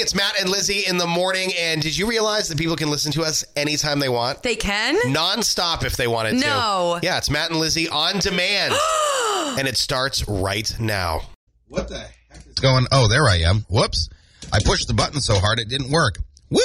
It's Matt and Lizzie in the morning. And did you realize that people can listen to us anytime they want? They can? Non-stop if they wanted to. No. Yeah, it's Matt and Lizzie on demand. and it starts right now. What the heck is going? Oh, there I am. Whoops! I pushed the button so hard it didn't work. Woo!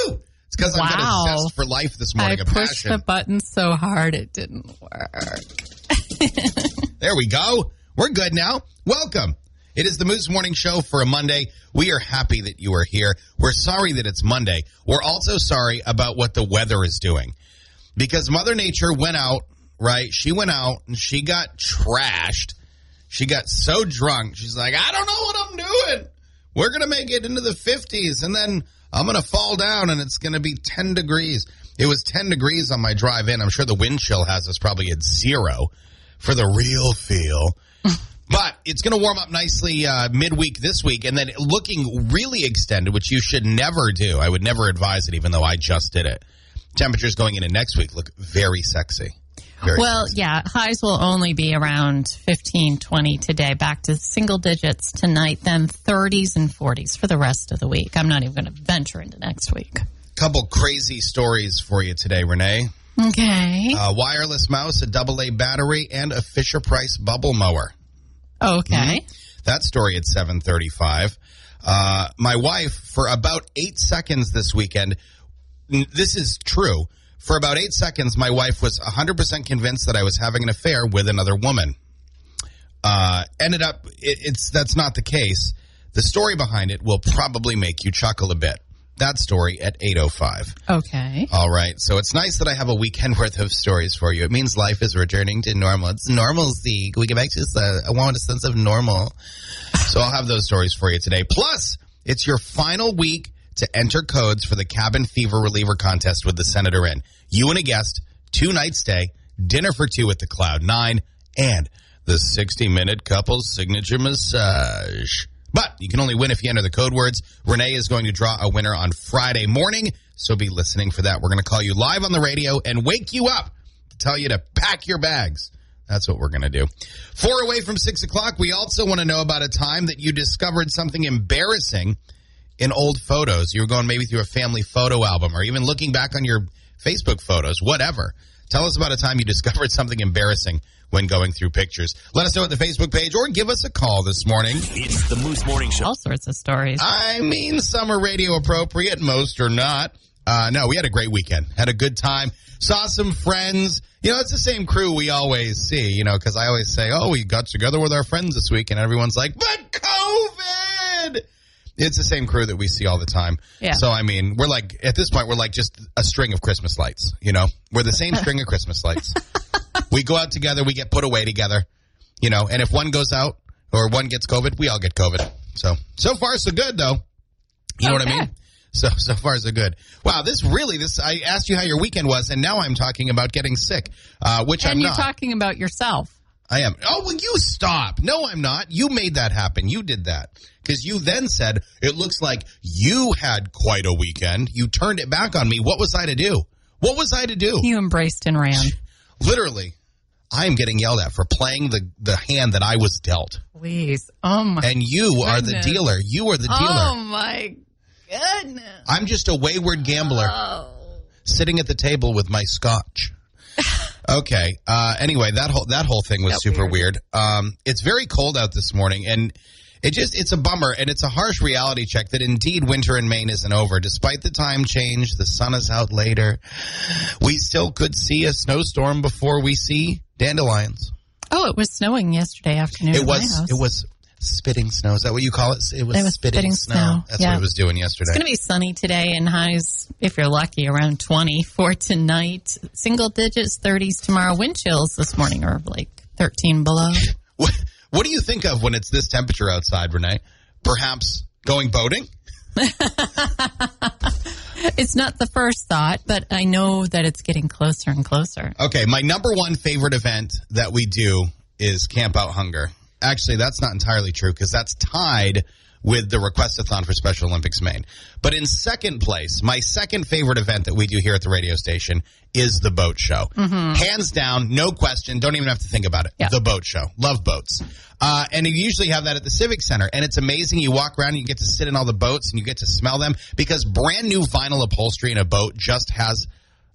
It's because I'm got Wow. a zest for life this morning. a pushed passion. the button so hard it didn't work. There we go. We're good now. Welcome. It is the Moose Morning Show for a Monday. We are happy that you are here. We're sorry that it's Monday. We're also sorry about what the weather is doing because Mother Nature went out, right? She went out and she got trashed. She got so drunk. She's like, I don't know what I'm doing. We're going to make it into the 50s and then I'm going to fall down and it's going to be 10 degrees. It was 10 degrees on my drive in. I'm sure the wind chill has us probably at zero for the real feel. But it's going to warm up nicely uh, midweek this week, and then looking really extended, which you should never do. I would never advise it, even though I just did it. Temperatures going into next week look very sexy. Very Well, sexy. yeah, highs will only be around 15, 20 today, back to single digits tonight, then 30s and 40s for the rest of the week. I'm not even going to venture into next week. couple crazy stories for you today, Renee. Okay. A wireless mouse, a double A battery, and a Fisher Price bubble mower. Okay. That story at 735. Uh, my wife, for about eight seconds this weekend, this is true. For about eight seconds, my wife was 100% convinced that I was having an affair with another woman. Uh, ended up, it, it's that's not the case. The story behind it will probably make you chuckle a bit. That story at 805. Okay. All right. So it's nice that I have a weekend worth of stories for you. It means life is returning to normal. It's normalcy. We get back to this. Uh, I want a sense of normal. So I'll have those stories for you today. Plus, it's your final week to enter codes for the cabin fever reliever contest with the Senator Inn. You and a guest, two night stay, dinner for two at the Cloud Nine, and the 60 minute couples signature massage. But you can only win if you enter the code words. Renee is going to draw a winner on Friday morning, so be listening for that. We're going to call you live on the radio and wake you up to tell you to pack your bags. That's what we're going to do. Four away from six o'clock, we also want to know about a time that you discovered something embarrassing in old photos. You were going maybe through a family photo album or even looking back on your Facebook photos, whatever. Tell us about a time you discovered something embarrassing when going through pictures. Let us know at the Facebook page or give us a call this morning. It's the Moose Morning Show. All sorts of stories. I mean, some are radio appropriate, most are not. Uh, no, we had a great weekend. Had a good time. Saw some friends. You know, it's the same crew we always see, you know, because I always say, oh, we got together with our friends this week, and everyone's like, but COVID! It's the same crew that we see all the time. Yeah. So, I mean, we're like, at this point, we're like just a string of Christmas lights, you know? We're the same string of Christmas lights. we go out together, we get put away together, you know, and if one goes out or one gets COVID, we all get COVID. So, so far, so good, though. You know what I Okay. mean? So so far so good. Wow, this really this I asked you how your weekend was, and now I'm talking about getting sick, uh, which I'm and you're not. talking about yourself. I am. Oh, well, you stop. No, I'm not. You made that happen. You did that because you then said it looks like you had quite a weekend. You turned it back on me. What was I to do? What was I to do? You embraced and ran. Literally, I am getting yelled at for playing the the hand that I was dealt, Please. Oh, my. and you are the dealer. You are the dealer. Oh, my goodness. I'm just a wayward gambler. Oh. sitting at the table with my scotch. okay. Uh, anyway, that whole that whole thing was Got super weird. weird. Um, it's very cold out this morning, and it just it's a bummer, and it's a harsh reality check that indeed winter in Maine isn't over. Despite the time change, the sun is out later. We still could see a snowstorm before we see dandelions. Oh, it was snowing yesterday afternoon. It was house. it was spitting snow. Is that what you call it? It was, It was spitting, spitting snow. snow, That's yeah. what it was doing yesterday. It's going to be sunny today and highs, if you're lucky, around 20 for tonight. Single digits, 30s tomorrow. Wind chills this morning are like 13 below. What, what do you think of when it's this temperature outside, Renee? Perhaps going boating? It's not the first thought, but I know that it's getting closer and closer. Okay, my number one favorite event that we do is Camp Out Hunger. Actually, that's not entirely true because that's tied with the Requestathon for Special Olympics Maine. But in second place, my second favorite event that we do here at the radio station is the boat show. Hands down, no question, don't even have to think about it. Yeah. The boat show. Love boats. Uh, and you usually have that at the Civic Center. And it's amazing. You walk around and you get to sit in all the boats and you get to smell them because brand new vinyl upholstery in a boat just has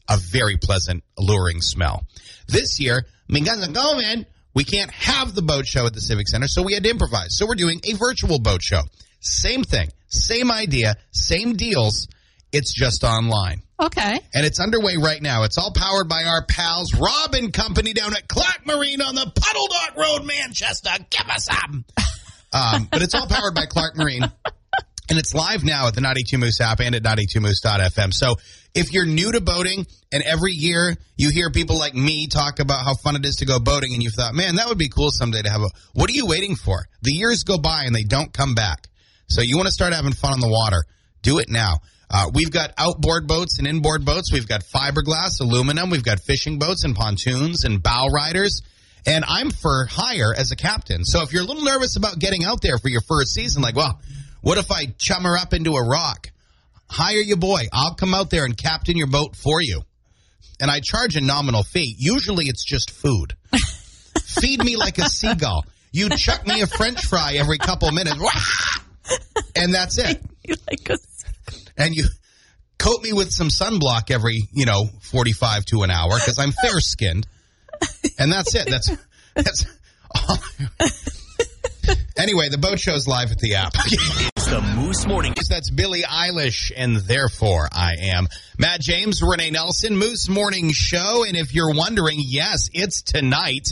a very pleasant, alluring smell. This year, of COVID, we can't have the boat show at the Civic Center, so we had to improvise. So we're doing a virtual boat show. Same thing, same idea, same deals. It's just online. Okay. And it's underway right now. It's all powered by our pals, Rob and Company down at Clark Marine on the Puddle Dock Road, Manchester. Give us some. Um, but it's all powered by Clark Marine. And it's live now at the 92 Moose app and at 92moose.fm. So if you're new to boating and every year you hear people like me talk about how fun it is to go boating and you've thought, man, that would be cool someday to have a, what are you waiting for? The years go by and they don't come back. So you want to start having fun on the water. Do it now. Uh, we've got outboard boats and inboard boats. We've got fiberglass, aluminum. We've got fishing boats and pontoons and bow riders. And I'm for hire as a captain. So if you're a little nervous about getting out there for your first season, like, well, what if I chum her up into a rock? Hire your boy. I'll come out there and captain your boat for you. And I charge a nominal fee. Usually it's just food. Feed me like a seagull. You chuck me a french fry every couple minutes. And that's it. Like a And you coat me with some sunblock every, you know, 45 to an hour because I'm fair skinned. And that's it. That's, that's all. Anyway, the boat show's live at the app. It's the Moose Morning. That's Billie Eilish, and therefore I am. Matt James, Renee Nelson, Moose Morning Show. And if you're wondering, yes, it's tonight.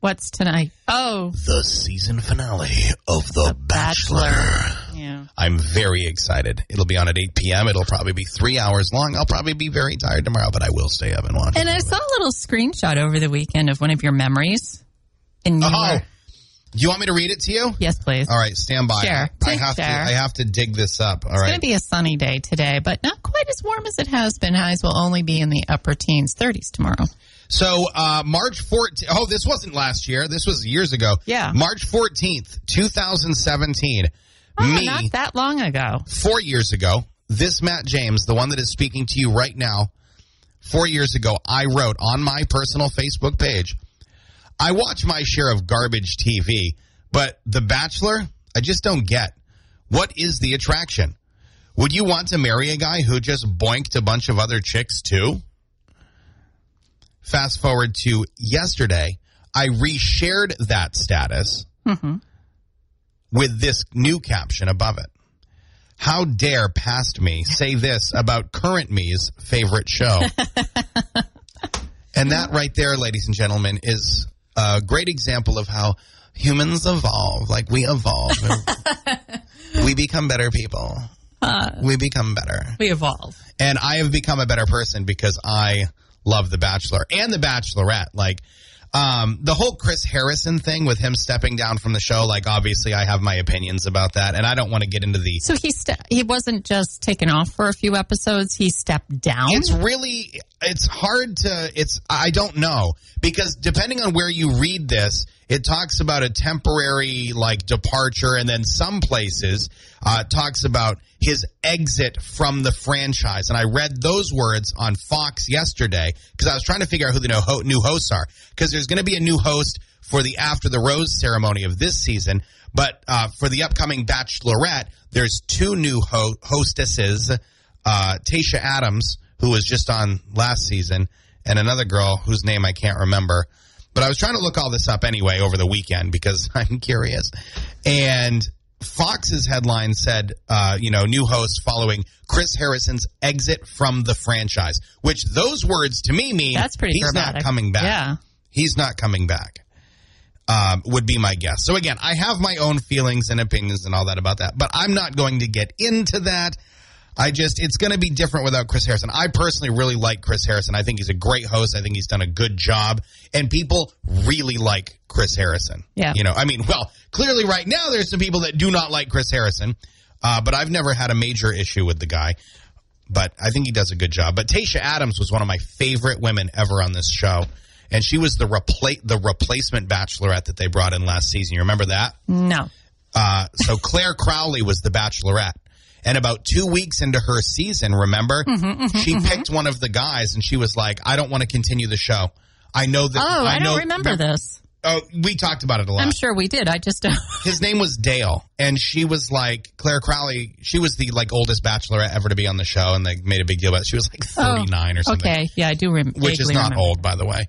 What's tonight? Oh, The season finale of The, Bachelor. yeah. I'm very excited. It'll be on at 8 p.m. It'll probably be three hours long. I'll probably be very tired tomorrow, but I will stay up and watch And it. I saw a little screenshot over the weekend of one of your memories. And you Oh, were, do you want me to read it to you? yes, please. All right, stand by. Share. I have to. I have to dig this up. All It's going to be a sunny day today, but not quite as warm as it has been. Highs will only be in the upper teens, 30s tomorrow. So uh, March 14th. Oh, this wasn't last year. This was years ago. Yeah. March 14th, 2017. Oh, me not that long ago. four years ago. This Matt James, the one that is speaking to you right now, four years ago, I wrote on my personal Facebook page. I watch my share of garbage TV, but The Bachelor, I just don't get. What is the attraction? Would you want to marry a guy who just boinked a bunch of other chicks too? Fast forward to yesterday, I reshared that status mm-hmm. with this new caption above it. How dare past me say this about current me's favorite show? and that right there, ladies and gentlemen, is a great example of how humans evolve. Like we evolve. we become better people. Uh, we become better. We evolve. And I have become a better person because I love The Bachelor and The Bachelorette. Like, um, the whole Chris Harrison thing with him stepping down from the show, like, obviously I have my opinions about that, and I don't want to get into the. So he ste- he wasn't just taken off for a few episodes. He stepped down. It's really, it's hard to, it's, I don't know. Because depending on where you read this, it talks about a temporary, like, departure, and then some places, uh, talks about his exit from the franchise. And I read those words on Fox yesterday because I was trying to figure out who the new hosts are. Because there's going to be a new host for the After the Rose ceremony of this season. But uh, for the upcoming Bachelorette, there's two new ho- hostesses uh, Tayshia Adams, who was just on last season, and another girl whose name I can't remember. But I was trying to look all this up anyway over the weekend because I'm curious. And Fox's headline said, uh, you know, new host following Chris Harrison's exit from the franchise, which those words to me mean That's pretty he's dramatic. not coming back. Yeah. He's not coming back. Um, would be my guess. So again, I have my own feelings and opinions and all that about that, but I'm not going to get into that. I just, it's going to be different without Chris Harrison. I personally really like Chris Harrison. I think he's a great host. I think he's done a good job. And people really like Chris Harrison. Yeah. You know, I mean, well, clearly right now there's some people that do not like Chris Harrison, uh, but I've never had a major issue with the guy. But I think he does a good job. But Tayshia Adams was one of my favorite women ever on this show. And she was the repla- the replacement bachelorette that they brought in last season. You remember that? no. Uh, so Clare Crawley was the Bachelorette. And about two weeks into her season, remember, Mm-hmm, she picked one of the guys, and she was like, "I don't want to continue the show. I know that. Oh, I, know, don't remember this. Oh, we talked about it a lot. I'm sure we did. I just don't. His name was Dale, and she was like Clare Crawley. She was the like oldest Bachelorette ever to be on the show, and they made a big deal about it. She was like 39 or something, Oh, Okay, yeah, I do rem- which is not remember. old, by the way.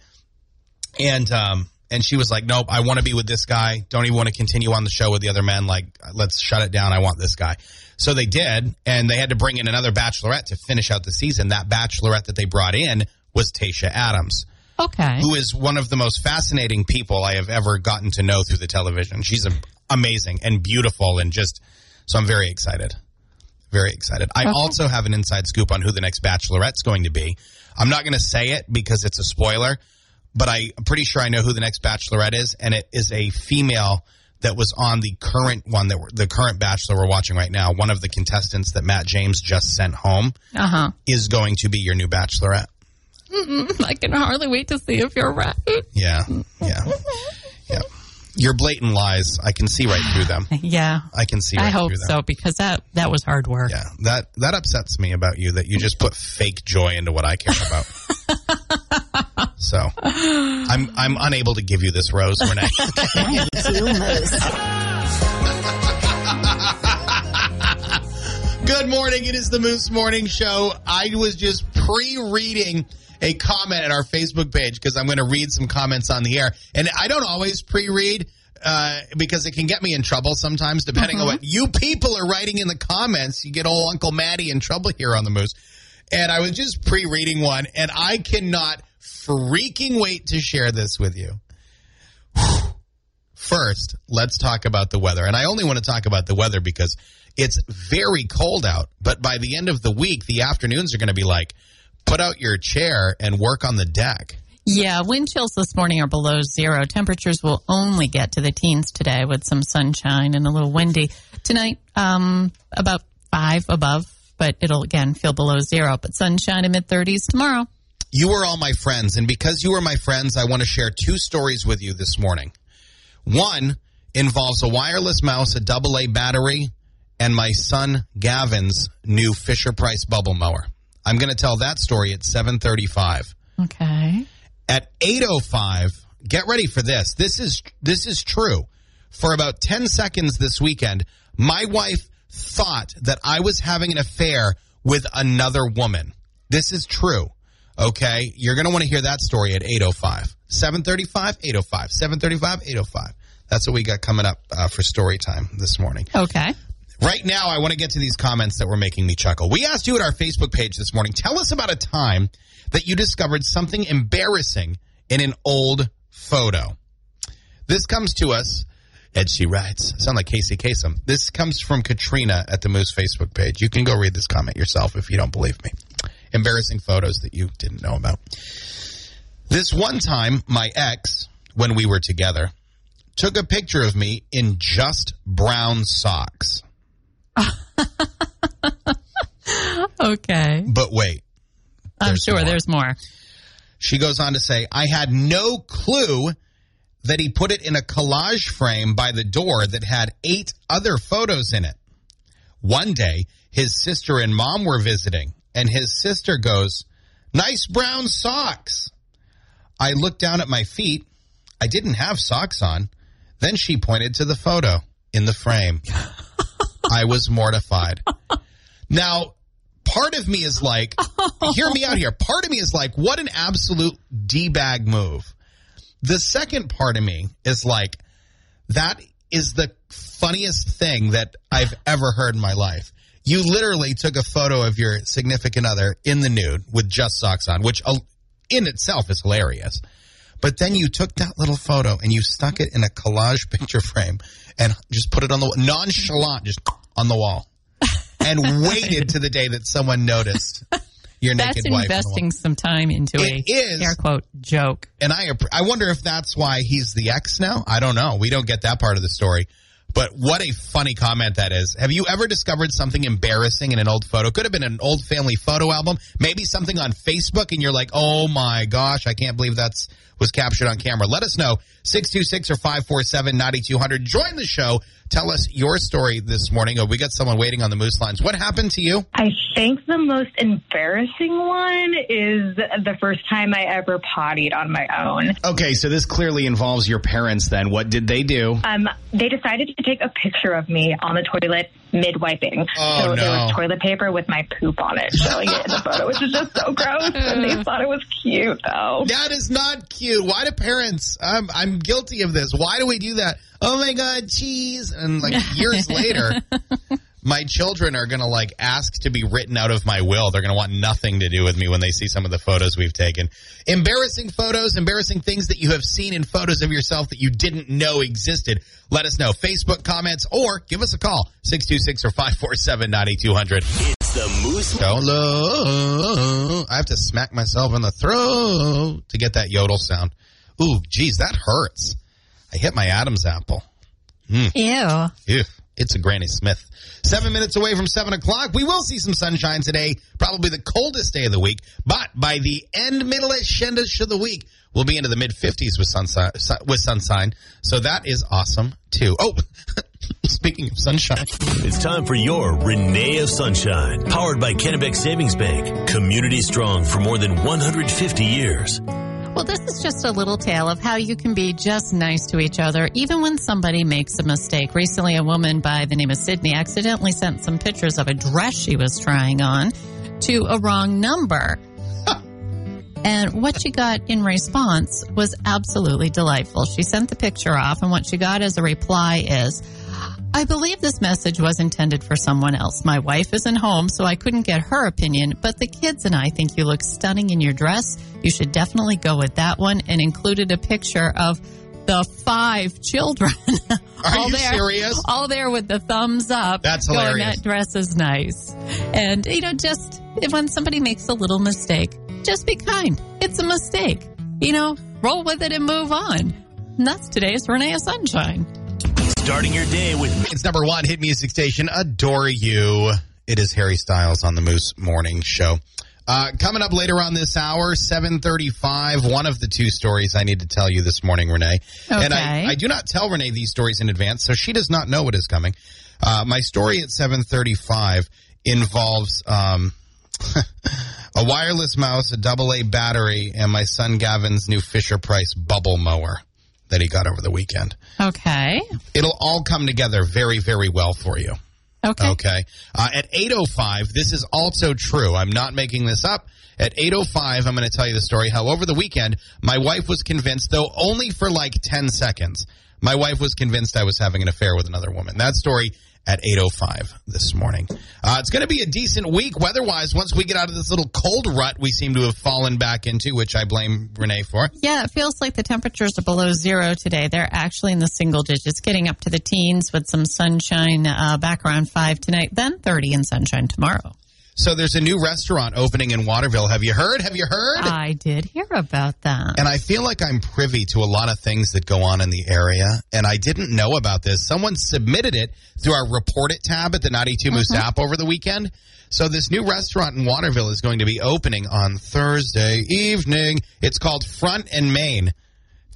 And um, and she was like, "Nope, I want to be with this guy. Don't even want to continue on the show with the other men. Like, let's shut it down. I want this guy." So they did, and they had to bring in another Bachelorette to finish out the season. That Bachelorette that they brought in was Tayshia Adams Okay. who is one of the most fascinating people I have ever gotten to know through the television. She's a, amazing and beautiful and just so I'm very excited. Very excited. I also have an inside scoop on who the next bachelorette's going to be. I'm not going to say it because it's a spoiler, but I, I'm pretty sure I know who the next bachelorette is and it is a female that was on the current one that the current bachelor we're watching right now. One of the contestants that Matt James just sent home Uh huh. is going to be your new bachelorette. I can hardly wait to see if you're right. Yeah. Yeah. Yeah. Your blatant lies, I can see right through them. Yeah. I can see right I hope so because that that was hard work. Yeah. That that upsets me about you that you just put fake joy into what I care about. so I'm I'm unable to give you this rose, Renee. Good morning. It is the Moose Morning Show. I was just pre-reading a comment at our Facebook page because I'm going to read some comments on the air, and I don't always pre-read uh, because it can get me in trouble sometimes, depending on what you people are writing in the comments. You get old Uncle Matty in trouble here on the Moose, and I was just pre-reading one, and I cannot freaking wait to share this with you. First, let's talk about the weather. And I only want to talk about the weather because it's very cold out. But by the end of the week, the afternoons are going to be like, put out your chair and work on the deck. Yeah, wind chills this morning are below zero. Temperatures will only get to the teens today with some sunshine and a little windy. Tonight, um, about five above, but it'll again feel below zero. But sunshine in mid 30s tomorrow. You are all my friends. And because you are my friends, I want to share two stories with you this morning. One involves a wireless mouse, a double A battery, and my son Gavin's new Fisher Price bubble mower. I'm going to tell that story at 735. Okay. at 805 get ready for this this is this is true for about 10 seconds this weekend my wife thought that i was having an affair with another woman this is true okay you're going to want to hear that story at 805 735 805 735 805 that's what we got coming up uh, for story time this morning Okay. Right now, I want to get to these comments that were making me chuckle. We asked you at our Facebook page this morning, tell us about a time that you discovered something embarrassing in an old photo. This comes to us, and she writes, sound like Casey Kasem. This comes from Katrina at the Moose Facebook page. You can go read this comment yourself if you don't believe me. Embarrassing photos that you didn't know about. This one time, my ex, when we were together, took a picture of me in just brown socks. Okay. But wait, I'm sure more. there's more. She goes on to say, I had no clue that he put it in a collage frame by the door that had eight other photos in it. One day, his sister and mom were visiting, and his sister goes, Nice brown socks. I looked down at my feet. I didn't have socks on. Then she pointed to the photo in the frame. I was mortified. Now, part of me is like, hear me out here. Part of me is like, what an absolute D bag move. The second part of me is like, that is the funniest thing that I've ever heard in my life. You literally took a photo of your significant other in the nude with just socks on, which in itself is hilarious. But then you took that little photo and you stuck it in a collage picture frame and just put it on the nonchalant, just on the wall, and waited to the day that someone noticed your That's naked wife. on the wall. investing some time into It a is. air quote joke. And I, I wonder if that's why he's the ex now. I don't know. We don't get that part of the story. But what a funny comment that is. Have you ever discovered something embarrassing in an old photo? Could have been an old family photo album, maybe something on Facebook, and you're like, oh my gosh, I can't believe that's was captured on camera. Let us know. 626 or 547 9200. Join the show. Tell us your story this morning. Oh, we got someone waiting on the Moose lines. What happened to you? I think the most embarrassing one is the first time I ever pottied on my own. Okay, so this clearly involves your parents then. What did they do? Um, they decided to take a picture of me on the toilet mid wiping. Oh, so there was toilet paper with my poop on it, showing it in the photo, which is just so gross. And they thought it was cute, though. That is not cute. Why do parents? I'm I'm guilty of this. Why do we do that? Oh my god, cheese! And like years later, my children are gonna like ask to be written out of my will. They're gonna want nothing to do with me when they see some of the photos we've taken. Embarrassing photos, embarrassing things that you have seen in photos of yourself that you didn't know existed. Let us know. Facebook comments or give us a call 626 or 547 9200. It's the Moose. Solo. I have to smack myself in the throat to get that yodel sound. Ooh, geez, that hurts. I hit my Adam's apple. Hmm. Ew. Ew, it's a Granny Smith. Seven minutes away from seven o'clock. We will see some sunshine today. Probably the coldest day of the week. But by the end, middle-ish, endish of the week, we'll be into the mid 50s with sunshine. With sunshine. So that is awesome too. Oh, speaking of sunshine. It's time for your Renee of Sunshine, powered by Kennebec Savings Bank. Community strong for more than 150 years. Well, this is just a little tale of how you can be just nice to each other, even when somebody makes a mistake. Recently, a woman by the name of Sydney accidentally sent some pictures of a dress she was trying on to a wrong number. And what she got in response was absolutely delightful. She sent the picture off, and what she got as a reply is, I believe this message was intended for someone else. My wife isn't home, so I couldn't get her opinion, but the kids and I think you look stunning in your dress. You should definitely go with that one and included a picture of the five children. Are all you there, serious? All there with the thumbs up. That's going, hilarious. That dress is nice. And, you know, just when somebody makes a little mistake, just be kind. It's a mistake. You know, roll with it and move on. And that's today's Renee Sunshine. Starting your day with It's number one hit music station. Adore you. It is Harry Styles on the Moose Morning Show. Uh, coming up later on this hour, seven thirty-five. One of the two stories I need to tell you this morning, Renee. And I, I do not tell Renee these stories in advance, so she does not know what is coming. Uh, my story at seven thirty-five involves um, a wireless mouse, a double A battery, and my son Gavin's new Fisher Price bubble mower that he got over the weekend. Okay. It'll all come together very, very well for you. Okay. Okay. Uh, at 8.05, this is also true. I'm not making this up. At 8.05, I'm going to tell you the story how over the weekend, my wife was convinced, though only for like 10 seconds, my wife was convinced I was having an affair with another woman. That story at 8.05 this morning. Uh, it's going to be a decent week weather-wise once we get out of this little cold rut we seem to have fallen back into, which I blame Renee for. Yeah, it feels like the temperatures are below zero today. They're actually in the single digits, getting up to the teens with some sunshine uh, back around five tonight, then 30 in sunshine tomorrow. So there's a new restaurant opening in Waterville. Have you heard? Have you heard? I did hear about that. And I feel like I'm privy to a lot of things that go on in the area, and I didn't know about this. Someone submitted it through our Report It tab at the 92 Moose app over the weekend. So this new restaurant in Waterville is going to be opening on Thursday evening. It's called Front and Main.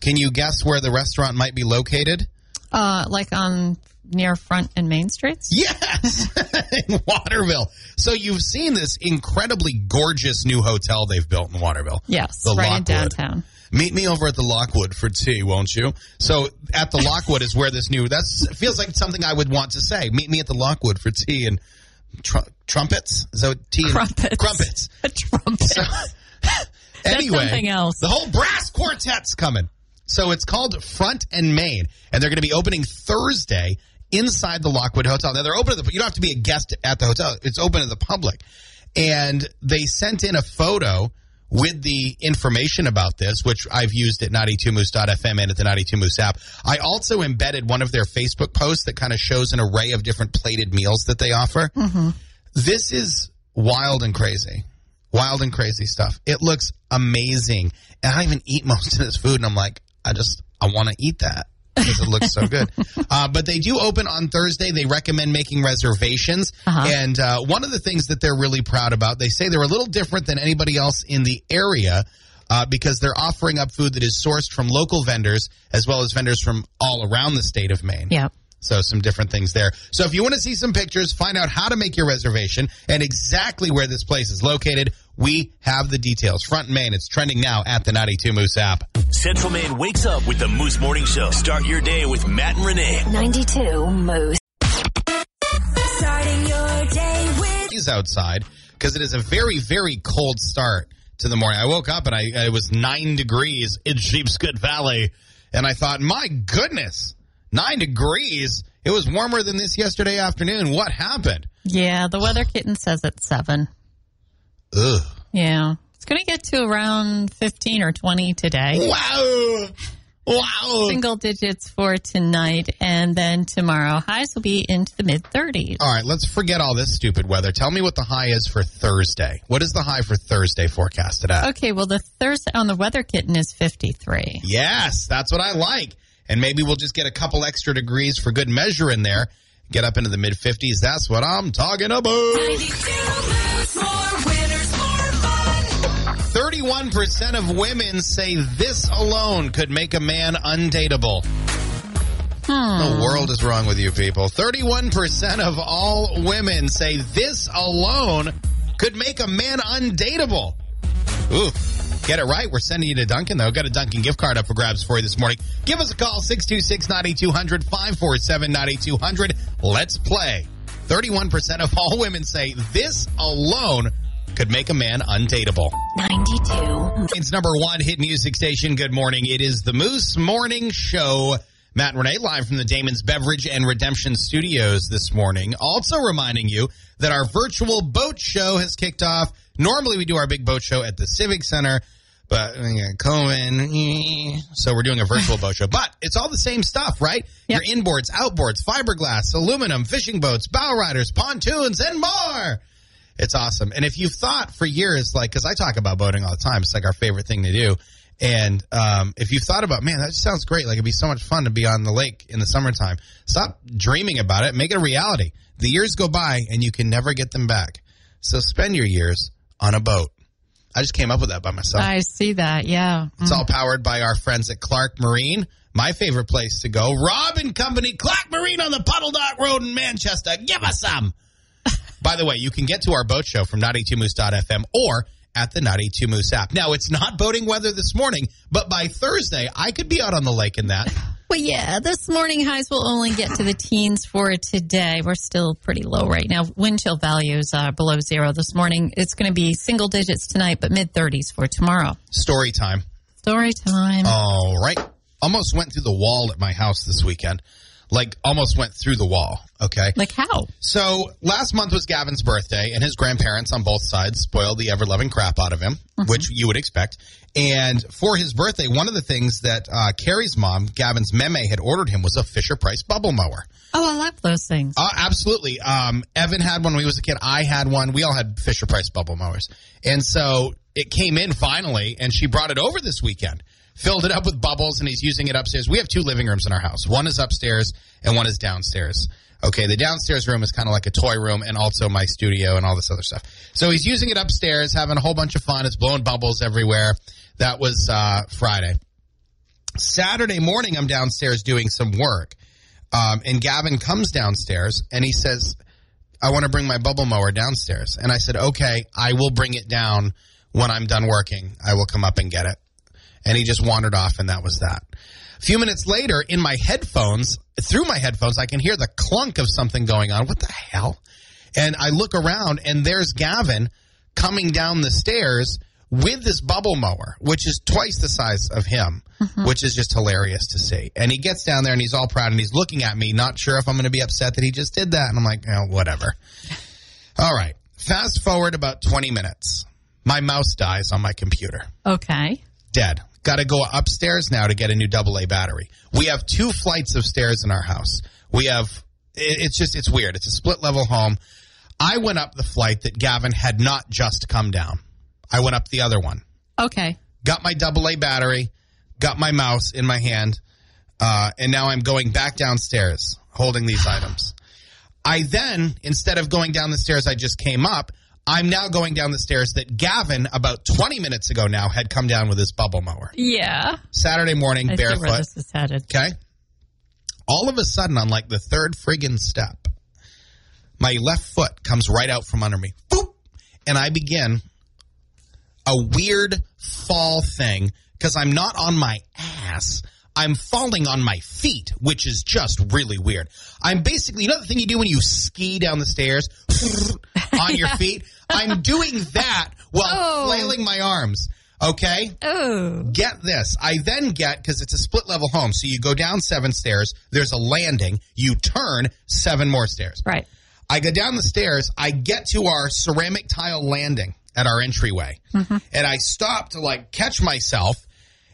Can you guess where the restaurant might be located? Uh, like on near Front and Main Streets? Yes, in Waterville. So you've seen this incredibly gorgeous new hotel they've built in Waterville. Yes, The right in downtown. Meet me over at the Lockwood for tea, won't you? So at the Lockwood is where this new that feels like something I would want to say. Meet me at the Lockwood for tea and tr- trumpets. Is that what tea and Crumpets. crumpets? A trumpet. anyway, something else. The whole brass quartet's coming. So it's called Front and Main, and they're going to be opening Thursday inside the Lockwood Hotel. Now they're open to the. You don't have to be a guest at the hotel. It's open to the public, and they sent in a photo with the information about this, which I've used at 92moose.fm and at the 92 Moose app. I also embedded one of their Facebook posts that kind of shows an array of different plated meals that they offer. Mm-hmm. This is wild and crazy. Wild and crazy stuff. It looks amazing. And I even eat most of this food, and I'm like, I just, I want to eat that. Because it looks so good. Uh, but they do open on Thursday. They recommend making reservations. Uh-huh. And uh, one of the things that they're really proud about, they say they're a little different than anybody else in the area. Uh, because they're offering up food that is sourced from local vendors as well as vendors from all around the state of Maine. Yeah. So some different things there. So if you want to see some pictures, find out how to make your reservation and exactly where this place is located, we have the details. Front and main, it's trending now at the 92 Moose app. Central Maine wakes up with the Moose Morning Show. Start your day with Matt and Renee. 92 Moose. Starting your day with He's outside because it is a very, very cold start to the morning. I woke up and I it was nine degrees in Sheepscot Valley, and I thought, my goodness, nine degrees. It was warmer than this yesterday afternoon. What happened? Yeah, the weather kitten says it's seven. Ugh. Yeah. It's going to get to around 15 or 20 today. Wow. Wow. Single digits for tonight. And then tomorrow, highs will be into the mid 30s. All right, let's forget all this stupid weather. Tell me what the high is for Thursday. What is the high for Thursday forecasted at? Okay, well, the Thursday on the weather kitten is 53. Yes, that's what I like. And maybe we'll just get a couple extra degrees for good measure in there. Get up into the mid 50s. That's what I'm talking about. 92 Moose. More winners, more fun. 31% of women say this alone could make a man undateable. Hmm. The world is wrong with you people. 31% of all women say this alone could make a man undateable. Ooh. Get it right. We're sending you to Dunkin, though. Got a Dunkin gift card up for grabs for you this morning. Give us a call, 626 9200 547 9200. Let's play. 31% of all women say this alone could make a man undateable. 92 It's number one hit music station. Good morning. It is the Moose Morning Show. Matt and Renee live from the Damon's Beverage and Redemption Studios this morning. Also reminding you that our virtual boat show has kicked off. Normally we do our big boat show at the Civic Center, but got COVID, so we're doing a virtual boat show. But it's all the same stuff, right? Yep. Your inboards, outboards, fiberglass, aluminum, fishing boats, bow riders, pontoons, and more. It's awesome. And if you've thought for years, like, because I talk about boating all the time, it's like our favorite thing to do. And um, if you've thought about, man, that just sounds great. Like it'd be so much fun to be on the lake in the summertime. Stop dreaming about it. Make it a reality. The years go by and you can never get them back. So spend your years on a boat. I just came up with that by myself. I see that. Yeah. It's all powered by our friends at Clark Marine. My favorite place to go. Rob and Company, Clark Marine on the Puddle Dock Road in Manchester. Give us some. By the way, you can get to our boat show from 92moose.fm or at the 92 Moose app. Now, it's not boating weather this morning, but by Thursday, I could be out on the lake in that. Well, yeah, this morning highs will only get to the teens for today. We're still pretty low right now. Wind chill values are below zero this morning. It's going to be single digits tonight, but mid 30s for tomorrow. Story time. Story time. All right. Almost went through the wall at my house this weekend. Like, almost went through the wall. Okay. Like how? So last month was Gavin's birthday, and his grandparents on both sides spoiled the ever loving crap out of him, which you would expect. And for his birthday, one of the things that uh, Carrie's mom, Gavin's meme, had ordered him was a Fisher Price bubble mower. Oh, I love those things. Uh, absolutely. Um, Evan had one when he was a kid. I had one. We all had Fisher Price bubble mowers. And so it came in finally, and she brought it over this weekend. Filled it up with bubbles, and he's using it upstairs. We have two living rooms in our house. One is upstairs, and one is downstairs. Okay, the downstairs room is kind of like a toy room, and also my studio and all this other stuff. So he's using it upstairs, having a whole bunch of fun. It's blowing bubbles everywhere. That was uh, Friday. Saturday morning, I'm downstairs doing some work, um, and Gavin comes downstairs and he says, "I want to bring my bubble mower downstairs." And I said, "Okay, I will bring it down when I'm done working. I will come up and get it." And he just wandered off, and that was that. A few minutes later, in my headphones, through my headphones, I can hear the clunk of something going on. What the hell? And I look around, and there's Gavin coming down the stairs with this bubble mower, which is twice the size of him, mm-hmm. which is just hilarious to see. And he gets down there and he's all proud and he's looking at me, not sure if I'm going to be upset that he just did that. And I'm like, oh, whatever. All right. Fast forward about 20 minutes. My mouse dies on my computer. Okay. Dead. Got to go upstairs now to get a new AA battery. We have two flights of stairs in our house. We have, it- it's just, it's weird. It's a split level home. I went up the flight that Gavin had not just come down. I went up the other one Okay. got my AA battery, got my mouse in my hand, Uh, and now I'm going back downstairs holding these items. I then, instead of going down the stairs I just came up, I'm now going down the stairs that Gavin, about 20 minutes ago now, had come down with his bubble mower. Yeah. Saturday morning, I see where barefoot. this is headed. Okay. All of a sudden, on like the third friggin' step, my left foot comes right out from under me. Boop! And I begin a weird fall thing because I'm not on my ass. I'm falling on my feet, which is just really weird. I'm basically, you know the thing you do when you ski down the stairs on your feet? I'm doing that while Oh. flailing my arms. Okay? Oh. Get this. I then get, because it's a split level home, so you go down seven stairs, there's a landing, you turn seven more stairs. Right. I go down the stairs, I get to our ceramic tile landing at our entryway, mm-hmm. and I stop to like catch myself,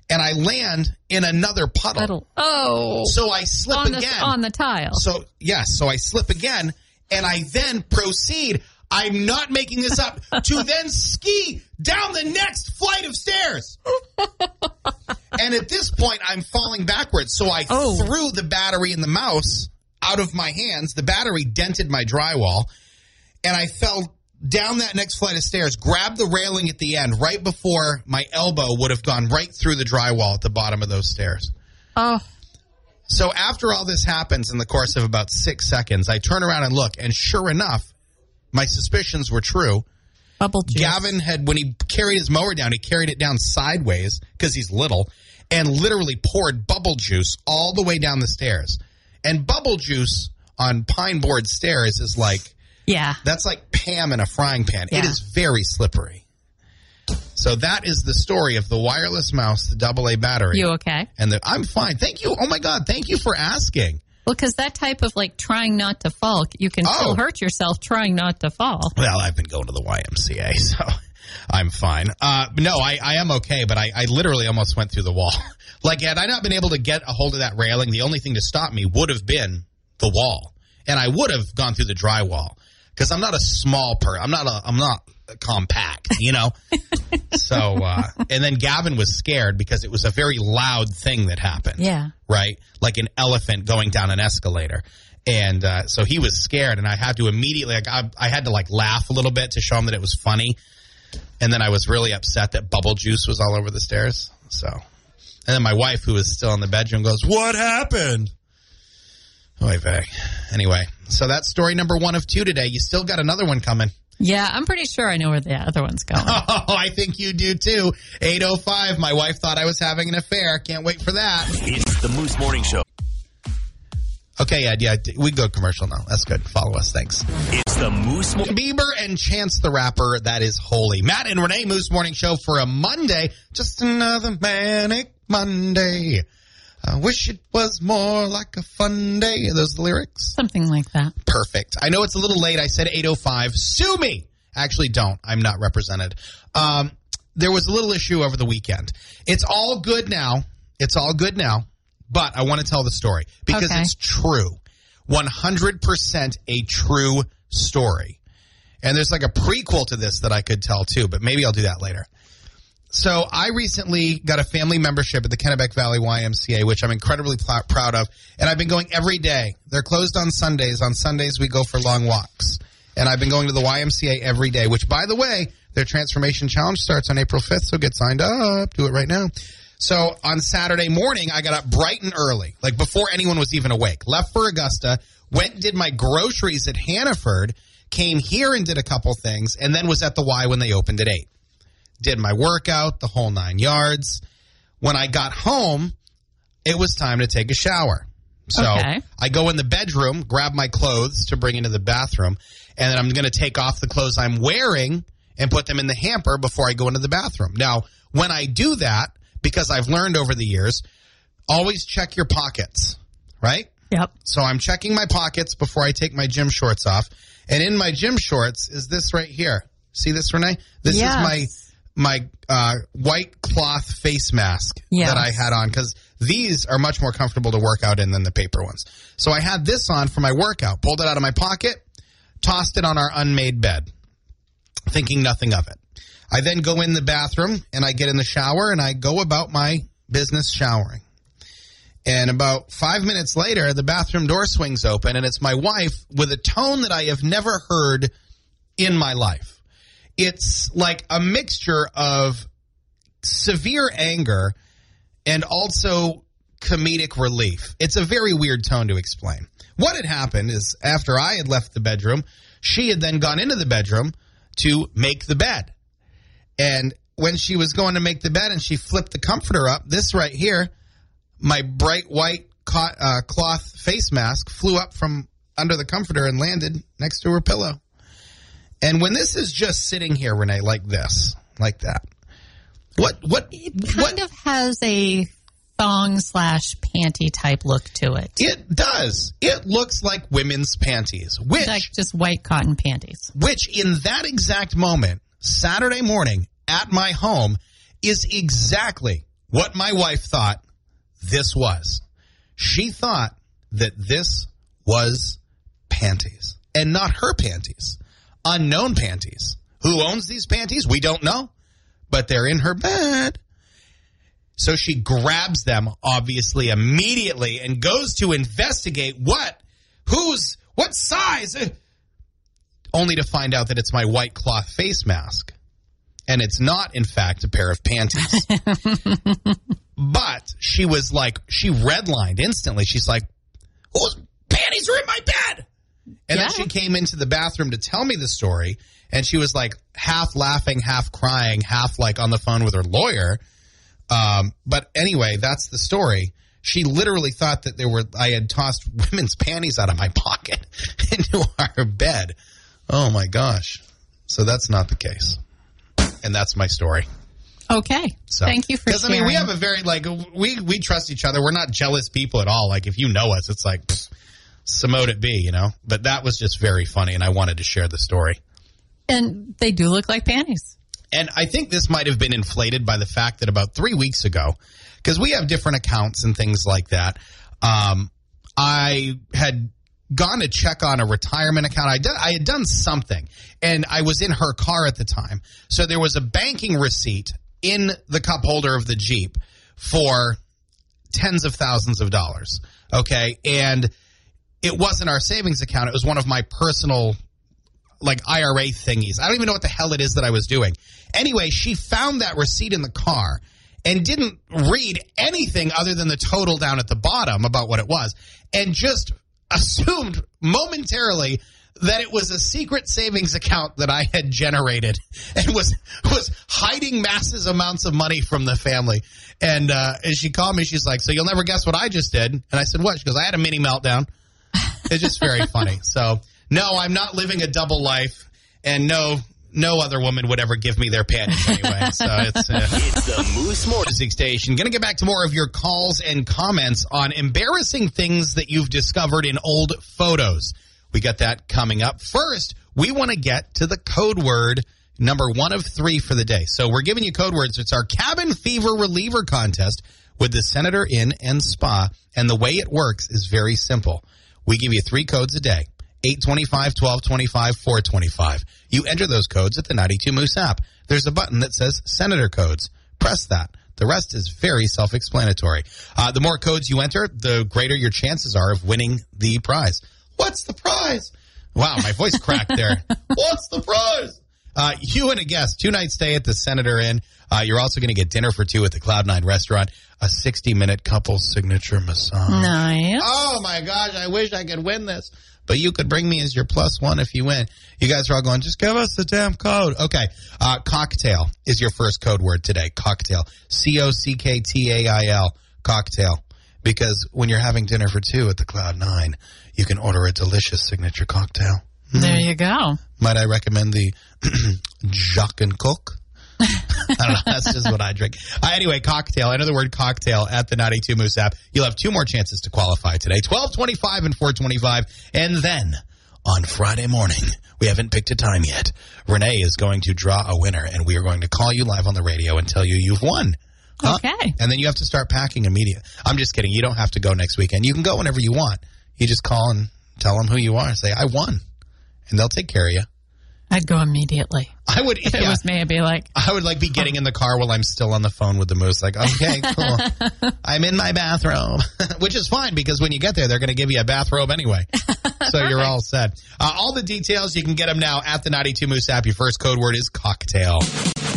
and I land in another puddle. Little. Oh. So I slip on the again. on the tile. So yes, so I slip again, and I then proceed. I'm not making this up to then ski down the next flight of stairs. and at this point, I'm falling backwards. So I Oh. threw the battery and the mouse out of my hands. The battery dented my drywall, and I fell down that next flight of stairs. Grabbed the railing at the end, right before my elbow would have gone right through the drywall at the bottom of those stairs. Oh. So after all this happens in the course of about six seconds, I turn around and look, and sure enough, my suspicions were true. Bubble juice. Gavin had, when he carried his mower down, he carried it down sideways because he's little, and literally poured bubble juice all the way down the stairs. And bubble juice on pine board stairs is like Yeah. that's like Pam in a frying pan. It Yeah. is very slippery. So that is the story of the wireless mouse, the double A battery, You okay? and the, I'm fine. Thank you. Oh my god, thank you for asking. Well, because that type of like trying not to fall, you can Oh. still hurt yourself trying not to fall. Well, I've been going to the YMCA, so I'm fine. Uh, no, I, I am okay, but I, I literally almost went through the wall. like, had I not been able to get a hold of that railing, the only thing to stop me would have been the wall, and I would have gone through the drywall because I'm not a small person. I'm not a. I'm not compact, you know. so, uh, and then Gavin was scared because it was a very loud thing that happened Yeah. right? Like an elephant going down an escalator. And uh, so he was scared, and I had to immediately, like, I, I had to like laugh a little bit to show him that it was funny. And then I was really upset that bubble juice was all over the stairs. So, and then my wife, who was still in the bedroom, goes, "What happened?" Oy vey. Anyway, so that's story number one of two today. You still got another one coming. Yeah, I'm pretty sure I know where the other one's going. Oh, I think you do too. 805. My wife thought I was having an affair. Can't wait for that. It's the Moose Morning Show. Okay, yeah, yeah. We go commercial now. That's good. Follow us. Thanks. It's the Moose Morning Bieber and Chance the Rapper. That is holy. Matt and Renee Moose Morning Show for a Monday. Just another manic Monday. I wish it was more like a fun day. Are those the lyrics? Something like that. Perfect. I know it's a little late. I said 805. Sue me. Actually, don't. I'm not represented. Um, there was a little issue over the weekend. It's all good now. It's all good now. But I want to tell the story because Okay. it's true. 100% a true story. And there's like a prequel to this that I could tell too, but maybe I'll do that later. So I recently got a family membership at the Kennebec Valley YMCA, which I'm incredibly pl- proud of. And I've been going every day. They're closed on Sundays. On Sundays, we go for long walks. And I've been going to the YMCA every day, which by the way, their transformation challenge starts on April 5th. So get signed up. Do it right now. So on Saturday morning, I got up bright and early, like before anyone was even awake. Left for Augusta, went and did my groceries at Hannaford, came here and did a couple things, and then was at the Y when they opened at 8 did my workout, the whole nine yards. When I got home, it was time to take a shower. So Okay. I go in the bedroom, grab my clothes to bring into the bathroom, and then I'm going to take off the clothes I'm wearing and put them in the hamper before I go into the bathroom. Now, when I do that, because I've learned over the years, always check your pockets, right? Yep. So I'm checking my pockets before I take my gym shorts off. And in my gym shorts is this right here. See this, Renee? This Yes. is my my uh, white cloth face mask Yes. that I had on because these are much more comfortable to work out in than the paper ones. So I had this on for my workout. Pulled it out of my pocket, tossed it on our unmade bed, thinking nothing of it. I then go in the bathroom and I get in the shower and I go about my business showering. And about five minutes later, the bathroom door swings open, and it's my wife with a tone that I have never heard in my life. It's like a mixture of severe anger and also comedic relief. It's a very weird tone to explain. What had happened is after I had left the bedroom, she had then gone into the bedroom to make the bed. And when she was going to make the bed and she flipped the comforter up, this right here, my bright white uh, cloth face mask flew up from under the comforter and landed next to her pillow. And when this is just sitting here, Renee, like this, like that, what, what, Kind what? of has a thong slash panty type look to it. It does. It looks like women's panties, which, Like just white cotton panties. which in that exact moment, Saturday morning at my home, is exactly what my wife thought this was. She thought that this was panties and not her panties, unknown panties. Who owns these panties? We don't know, but they're in her bed. So she grabs them, obviously, immediately and goes to investigate what, who's, what size, uh, only to find out that it's my white cloth face mask. And it's not, in fact, a pair of panties. but she was like, she redlined instantly. She's like, whose panties are in my bed? And then she came into the bathroom to tell me the story. And she was like half laughing, half crying, half like on the phone with her lawyer. Um, but anyway, that's the story. She literally thought that there were I had tossed women's panties out of my pocket into our bed. Oh my gosh. So that's not the case. And that's my story. Okay. So Thank you for Because I mean, we have a very like we we trust each other. We're not jealous people at all. Like if you know us, it's like pfft, Samote it be, you know. But that was just very funny, and I wanted to share the story. and they do look like panties. And I think this might have been inflated by the fact that about three weeks ago, because we have different accounts and things like that, um, I had gone to check on a retirement account. I, did, I had done something, and I was in her car at the time. So there was a banking receipt in the cup holder of the Jeep for tens of thousands of dollars. Okay. And it wasn't our savings account, it was one of my personal like IRA thingies. I don't even know what the hell it is that I was doing. Anyway, she found that receipt in the car and didn't read anything other than the total down at the bottom about what it was and just assumed momentarily that it was a secret savings account that I had generated and was was hiding massive amounts of money from the family. And uh, as she called me, she's like, "So you'll never guess what I just did?" And I said, "What?" She goes, "I had a mini meltdown." It's just very funny. So no, I'm not living a double life, and no, no other woman would ever give me their panties anyway. So it's. Uh, It's the Moose Morning. Music Station. Going to get back to more of your calls and comments on embarrassing things that you've discovered in old photos. We got that coming up. First, we want to get to the code word number one of three for the day. So we're giving you code words. It's our cabin fever reliever contest with the Senator Inn and Spa. And the way it works is very simple. We give you three codes a day. 825, 1225, 425. You enter those codes at the 92 Moose app. There's a button that says Senator Codes. Press that. The rest is very self explanatory. Uh, the more codes you enter, the greater your chances are of winning the prize. What's the prize? Wow, my voice cracked there. What's the prize? Uh, you and a guest, two night stay at the Senator Inn. Uh, you're also going to get dinner for two at the Cloud Nine restaurant, a 60 minute couple signature massage. Nice. Oh my gosh, I wish I could win this. But you could bring me as your plus one if you win. You guys are all going, just give us the damn code. Okay. Uh, cocktail is your first code word today. Cocktail. C O C K T A I L. Cocktail. Because when you're having dinner for two at the Cloud Nine, you can order a delicious signature cocktail. There you go. Might I recommend the Jack and Coke? I don't know. That's just what I drink. Uh, anyway, cocktail. The word cocktail at the 92 Moose app. You'll have two more chances to qualify today 1225 and 425. And then on Friday morning, we haven't picked a time yet. Renee is going to draw a winner, and we are going to call you live on the radio and tell you you've won. Huh? Okay. And then you have to start packing immediately. I'm just kidding. You don't have to go next weekend. You can go whenever you want. You just call and tell them who you are. and Say, I won. And they'll take care of you. I'd go immediately. I would. If it was me, I'd be like, I would like be getting in the car while I'm still on the phone with the moose. Like, okay, cool. I'm in my bathrobe, which is fine because when you get there, they're going to give you a bathrobe anyway. So you're all set. Uh, all the details, you can get them now at the 92 Moose app. Your first code word is cocktail.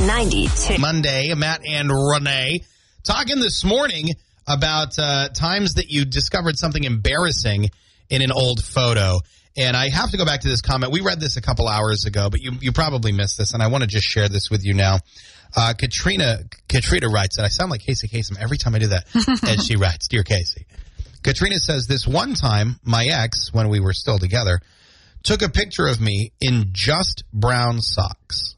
92. Monday, Matt and Renee talking this morning about uh, times that you discovered something embarrassing in an old photo. And I have to go back to this comment. We read this a couple hours ago, but you, you probably missed this, and I want to just share this with you now. Uh, Katrina Katrina writes, and I sound like Casey Kasem every time I do that. and she writes, Dear Casey. Katrina says, This one time, my ex, when we were still together, took a picture of me in just brown socks.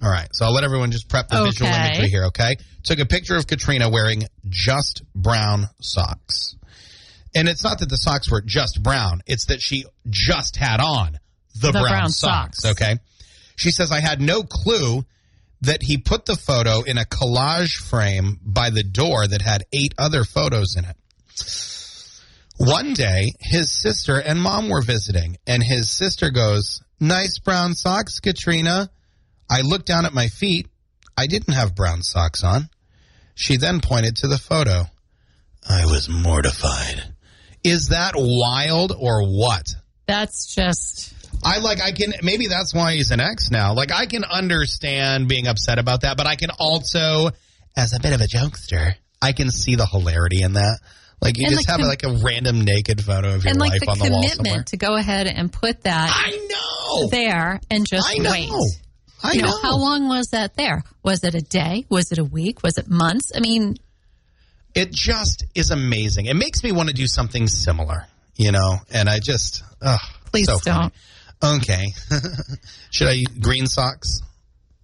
All right, so I'll let everyone just prep the visual Okay. imagery here, okay? Took a picture of Katrina wearing just brown socks. And it's not that the socks were just brown, it's that she just had on the, brown, brown socks, socks. okay? She says, I had no clue that he put the photo in a collage frame by the door that had eight other photos in it. One day, his sister and mom were visiting, and his sister goes, Nice brown socks, Katrina. I looked down at my feet. I didn't have brown socks on. She then pointed to the photo. I was mortified. Is that wild or what? that's just, I like I can maybe that's why he's an ex now. Like I can understand being upset about that, but I can also as a bit of a jokester, I can see the hilarity in that. Like you And just have com- like a random naked photo of your and like wife the on the wall somewhere. commitment to go ahead and put that I know. there and just I know. wait. I you know, know. how long was that there? Was it a day? Was it a week? Was it months? I mean, It just is amazing. It makes me want to do something similar, you know. And I just, ugh, please so don't. funny. Okay. Should I green socks?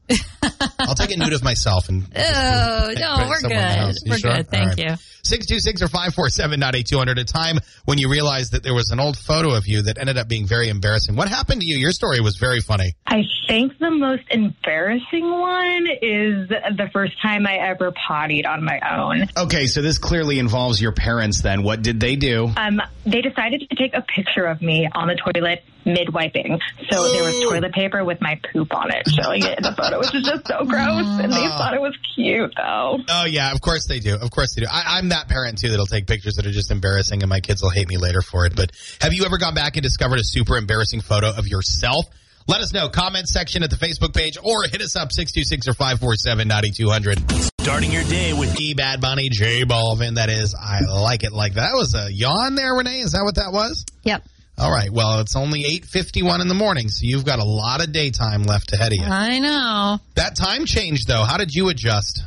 I'll take a nude of myself and Oh, Hey, no, we're somewhere in the good. We're sure? good. Thank All right. you. 626 or 547 98200 a time when you realized that there was an old photo of you that ended up being very embarrassing. What happened to you? Your story was very funny. I think the most embarrassing one is the first time I ever pottied on my own. Okay, so this clearly involves your parents then. What did they do? Um, they decided to take a picture of me on the toilet mid wiping. So there was toilet paper with my poop on it showing it in the photo, which is just so gross. And they ah. thought it was cute though. Oh, yeah, of course they do. Of course they do. I, I'm that parent, too, that'll take pictures that are just embarrassing, and my kids will hate me later for it. But have you ever gone back and discovered a super embarrassing photo of yourself? Let us know. Comment section at the Facebook page or hit us up 626 or 547 9200. Starting your day with E Bad Bunny, J Balvin. That is, I like it like that. That was a yawn there, Renee. Is that what that was? Yep. All right. Well, it's only 8:51 in the morning, so you've got a lot of daytime left ahead of you. I know. That time change though, how did you adjust?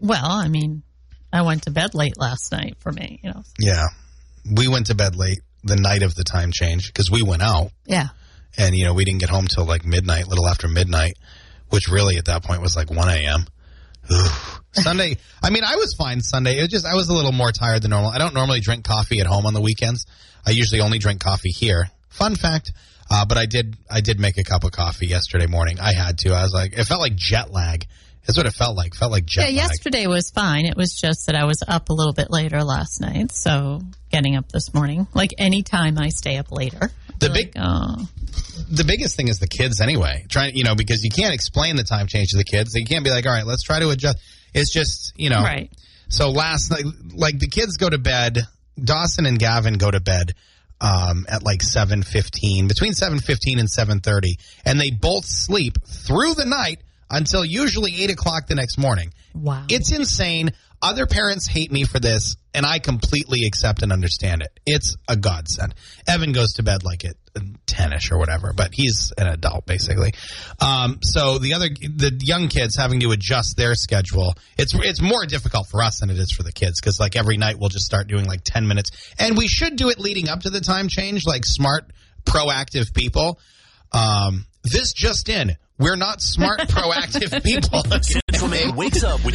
Well, I mean, I went to bed late last night for me, you know. Yeah. We went to bed late the night of the time change because we went out Yeah. and you know, we didn't get home till like midnight, little after midnight, which really at that point was like 1 a.m. Sunday, I mean, I was fine Sunday. It was just, I was a little more tired than normal. I don't normally drink coffee at home on the weekends. I usually only drink coffee here. Fun fact. Uh, but I did, I did make a cup of coffee yesterday morning. I had to. I was like, it felt like jet lag. That's what it felt like. Felt like jet Yeah, lag. yesterday was fine. It was just that I was up a little bit later last night, so getting up this morning, like any time I stay up later. The big- like, oh, the biggest thing is the kids anyway. Trying, you know, because you can't explain the time change to the kids. You can't be like, all right, let's try to adjust. It's just, you know. right. So last night, like the kids go to bed. Dawson and Gavin go to bed um, at like seven fifteen, between seven fifteen and seven thirty, and they both sleep through the night until usually eight o'clock the next morning. Wow. It's insane. Other parents hate me for this, and I completely accept and understand it. It's a godsend. Evan goes to bed like at ten-ish or whatever, but he's an adult basically. Um, so the other, the young kids having to adjust their schedule. It's it's more difficult for us than it is for the kids because like every night we'll just start doing like ten minutes, and we should do it leading up to the time change, like smart, proactive people. Um, this just in. We're not smart, proactive people. Central Maine wakes up with